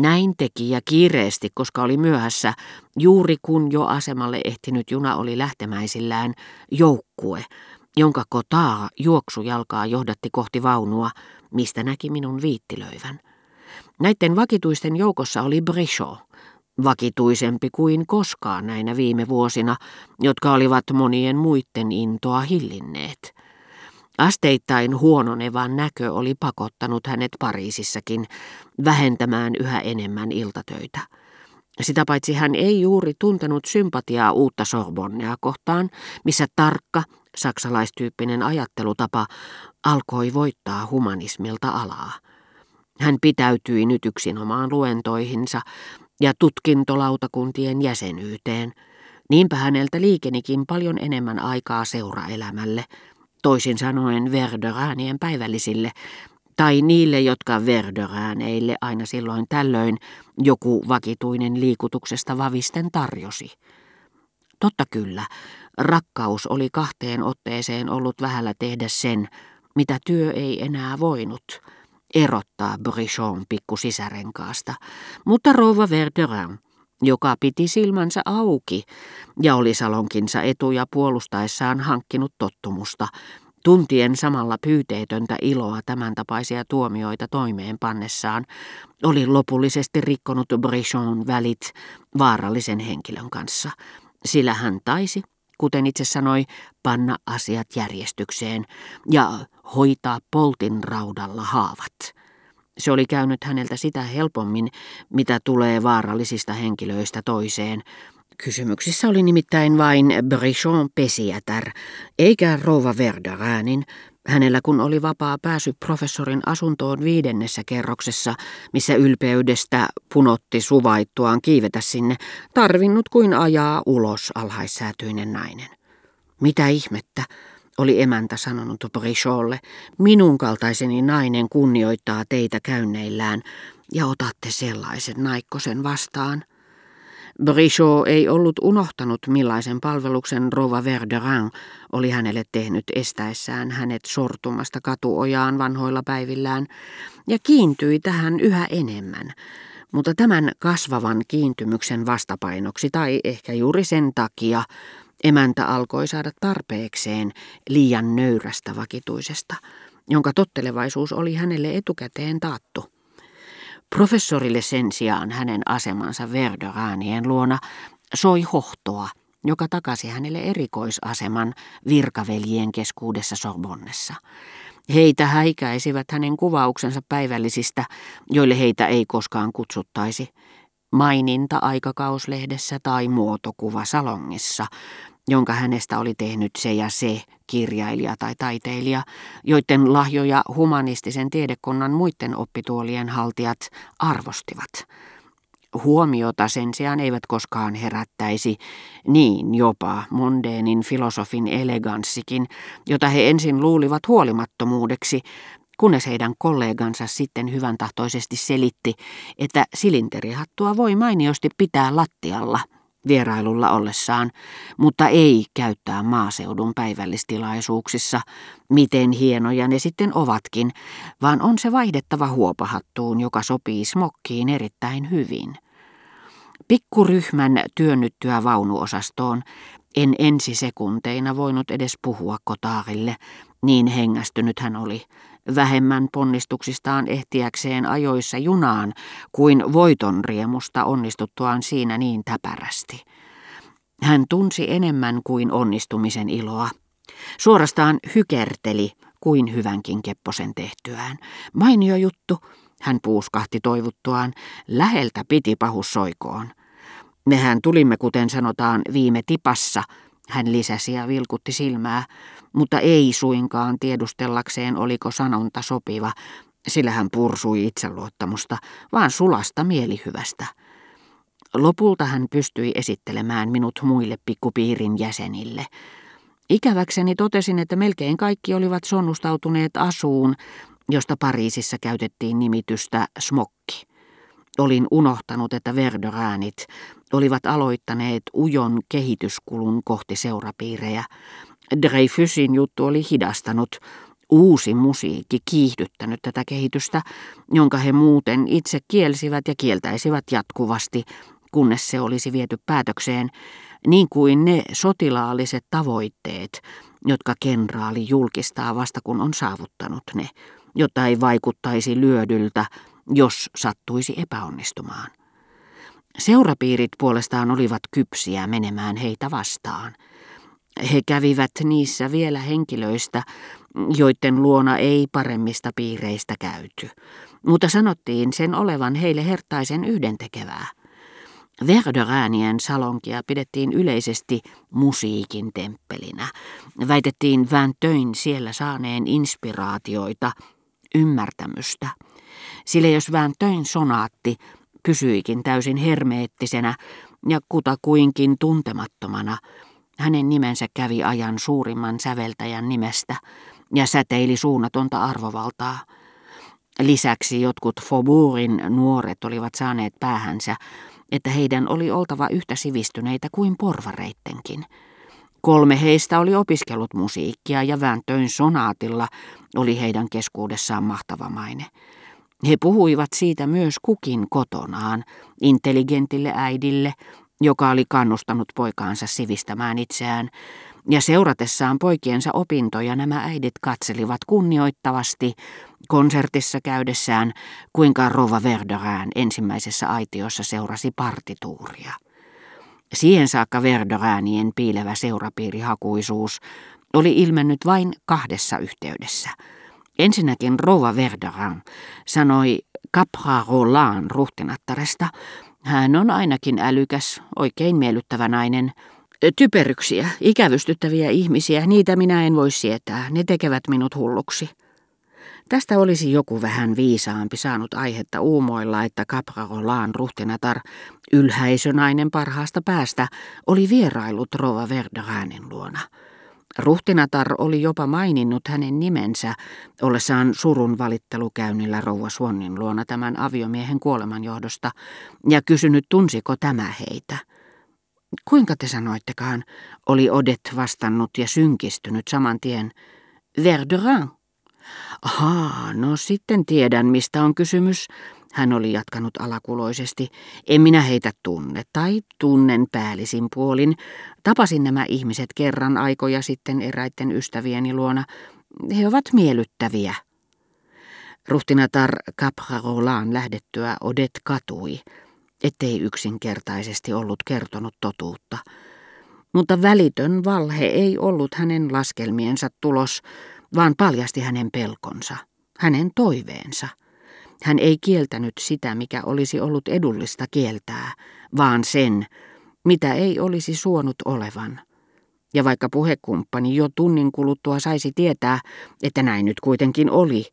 Näin teki ja kiireesti, koska oli myöhässä, juuri kun jo asemalle ehtinyt juna oli lähtemäisillään, joukkue, jonka kotaa juoksujalkaa johdatti kohti vaunua, mistä näki minun viittilöivän. Näiden vakituisten joukossa oli Brichot, vakituisempi kuin koskaan näinä viime vuosina, jotka olivat monien muiden intoa hillinneet. Asteittain huononevan näkö oli pakottanut hänet Pariisissakin vähentämään yhä enemmän iltatöitä. Sitä paitsi hän ei juuri tuntenut sympatiaa uutta Sorbonnea kohtaan, missä tarkka, saksalaistyyppinen ajattelutapa alkoi voittaa humanismilta alaa. Hän pitäytyi nyt yksinomaan luentoihinsa ja tutkintolautakuntien jäsenyyteen. Niinpä häneltä liikenikin paljon enemmän aikaa seuraelämälle, toisin sanoen Verderäänien päivällisille, tai niille, jotka Verderääneille aina silloin tällöin joku vakituinen liikutuksesta vavisten tarjosi. Totta kyllä, rakkaus oli kahteen otteeseen ollut vähällä tehdä sen, mitä työ ei enää voinut – erottaa Brichon pikkusisärenkaasta, mutta rouva Verderin, joka piti silmänsä auki ja oli salonkinsa etuja puolustaessaan hankkinut tottumusta, tuntien samalla pyyteetöntä iloa tämän tapaisia tuomioita toimeenpannessaan, oli lopullisesti rikkonut Brichon välit vaarallisen henkilön kanssa, sillä hän taisi, kuten itse sanoi, panna asiat järjestykseen ja hoitaa poltin raudalla haavat. Se oli käynyt häneltä sitä helpommin, mitä tulee vaarallisista henkilöistä toiseen. Kysymyksissä oli nimittäin vain Brichon pesijätär, eikä rouva Verderäänin, hänellä kun oli vapaa pääsy professorin asuntoon viidennessä kerroksessa, missä ylpeydestä punotti suvaittuaan kiivetä sinne, tarvinnut kuin ajaa ulos alhaissäätyinen nainen. Mitä ihmettä, oli emäntä sanonut Bricholle, minun kaltaiseni nainen kunnioittaa teitä käynneillään ja otatte sellaisen naikkosen vastaan. Brichot ei ollut unohtanut, millaisen palveluksen Rova Verderin oli hänelle tehnyt estäessään hänet sortumasta katuojaan vanhoilla päivillään, ja kiintyi tähän yhä enemmän. Mutta tämän kasvavan kiintymyksen vastapainoksi, tai ehkä juuri sen takia, emäntä alkoi saada tarpeekseen liian nöyrästä vakituisesta, jonka tottelevaisuus oli hänelle etukäteen taattu. Professorille sen sijaan hänen asemansa Verderäänien luona soi hohtoa, joka takasi hänelle erikoisaseman virkaveljien keskuudessa Sorbonnessa. Heitä häikäisivät hänen kuvauksensa päivällisistä, joille heitä ei koskaan kutsuttaisi. Maininta aikakauslehdessä tai muotokuva salongissa, jonka hänestä oli tehnyt se ja se kirjailija tai taiteilija, joiden lahjoja humanistisen tiedekunnan muiden oppituolien haltijat arvostivat. Huomiota sen sijaan eivät koskaan herättäisi, niin jopa mondeenin filosofin eleganssikin, jota he ensin luulivat huolimattomuudeksi, kunnes heidän kollegansa sitten hyvän tahtoisesti selitti, että silinterihattua voi mainiosti pitää lattialla – vierailulla ollessaan, mutta ei käyttää maaseudun päivällistilaisuuksissa, miten hienoja ne sitten ovatkin, vaan on se vaihdettava huopahattuun, joka sopii smokkiin erittäin hyvin. Pikkuryhmän työnnyttyä vaunuosastoon en ensisekunteina voinut edes puhua kotaarille, niin hengästynyt hän oli, vähemmän ponnistuksistaan ehtiäkseen ajoissa junaan kuin voiton riemusta onnistuttuaan siinä niin täpärästi. Hän tunsi enemmän kuin onnistumisen iloa. Suorastaan hykerteli kuin hyvänkin kepposen tehtyään. Mainio juttu, hän puuskahti toivuttuaan, läheltä piti pahus soikoon. Mehän tulimme, kuten sanotaan, viime tipassa, hän lisäsi ja vilkutti silmää, mutta ei suinkaan tiedustellakseen oliko sanonta sopiva, sillä hän pursui itseluottamusta, vaan sulasta mielihyvästä. Lopulta hän pystyi esittelemään minut muille pikkupiirin jäsenille. Ikäväkseni totesin, että melkein kaikki olivat sonnustautuneet asuun, josta Pariisissa käytettiin nimitystä smokki. Olin unohtanut, että Verderäänit olivat aloittaneet ujon kehityskulun kohti seurapiirejä. Dreyfusin juttu oli hidastanut, uusi musiikki kiihdyttänyt tätä kehitystä, jonka he muuten itse kielsivät ja kieltäisivät jatkuvasti, kunnes se olisi viety päätökseen, niin kuin ne sotilaalliset tavoitteet, jotka kenraali julkistaa vasta kun on saavuttanut ne, jotta ei vaikuttaisi lyödyltä, jos sattuisi epäonnistumaan. Seurapiirit puolestaan olivat kypsiä menemään heitä vastaan. He kävivät niissä vielä henkilöistä, joiden luona ei paremmista piireistä käyty, mutta sanottiin sen olevan heille hertaisen yhdentekevää. Verderäänien salonkia pidettiin yleisesti musiikin temppelinä. Väitettiin Töin siellä saaneen inspiraatioita, ymmärtämystä. Sillä jos Töin sonaatti pysyikin täysin hermeettisenä ja kutakuinkin tuntemattomana, hänen nimensä kävi ajan suurimman säveltäjän nimestä ja säteili suunnatonta arvovaltaa. Lisäksi jotkut Faubourgin nuoret olivat saaneet päähänsä, että heidän oli oltava yhtä sivistyneitä kuin porvareittenkin. Kolme heistä oli opiskellut musiikkia ja vääntöin sonaatilla oli heidän keskuudessaan mahtava maine. He puhuivat siitä myös kukin kotonaan, intelligentille äidille, joka oli kannustanut poikaansa sivistämään itseään, ja seuratessaan poikiensa opintoja nämä äidit katselivat kunnioittavasti konsertissa käydessään, kuinka Rova Verderään ensimmäisessä aitiossa seurasi partituuria. Siihen saakka Verderäänien piilevä seurapiirihakuisuus oli ilmennyt vain kahdessa yhteydessä. Ensinnäkin Rova Verderan sanoi Capra Roland ruhtinattaresta, hän on ainakin älykäs, oikein miellyttävä nainen. Typeryksiä, ikävystyttäviä ihmisiä, niitä minä en voi sietää, ne tekevät minut hulluksi. Tästä olisi joku vähän viisaampi saanut aihetta uumoilla, että Caprarolaan ruhtinatar, ylhäisönainen parhaasta päästä, oli vierailut Rova Verderanin luona. Ruhtinatar oli jopa maininnut hänen nimensä ollessaan surun valittelukäynnillä rouva Suonnin luona tämän aviomiehen kuoleman johdosta ja kysynyt tunsiko tämä heitä. Kuinka te sanoittekaan, oli Odet vastannut ja synkistynyt saman tien. Verderin. Ahaa, no sitten tiedän, mistä on kysymys. Hän oli jatkanut alakuloisesti. En minä heitä tunne, tai tunnen päällisin puolin. Tapasin nämä ihmiset kerran aikoja sitten eräiden ystävieni luona. He ovat miellyttäviä. Ruhtinatar Caprarolaan lähdettyä Odet katui, ettei yksinkertaisesti ollut kertonut totuutta. Mutta välitön valhe ei ollut hänen laskelmiensa tulos, vaan paljasti hänen pelkonsa, hänen toiveensa. Hän ei kieltänyt sitä, mikä olisi ollut edullista kieltää, vaan sen, mitä ei olisi suonut olevan. Ja vaikka puhekumppani jo tunnin kuluttua saisi tietää, että näin nyt kuitenkin oli,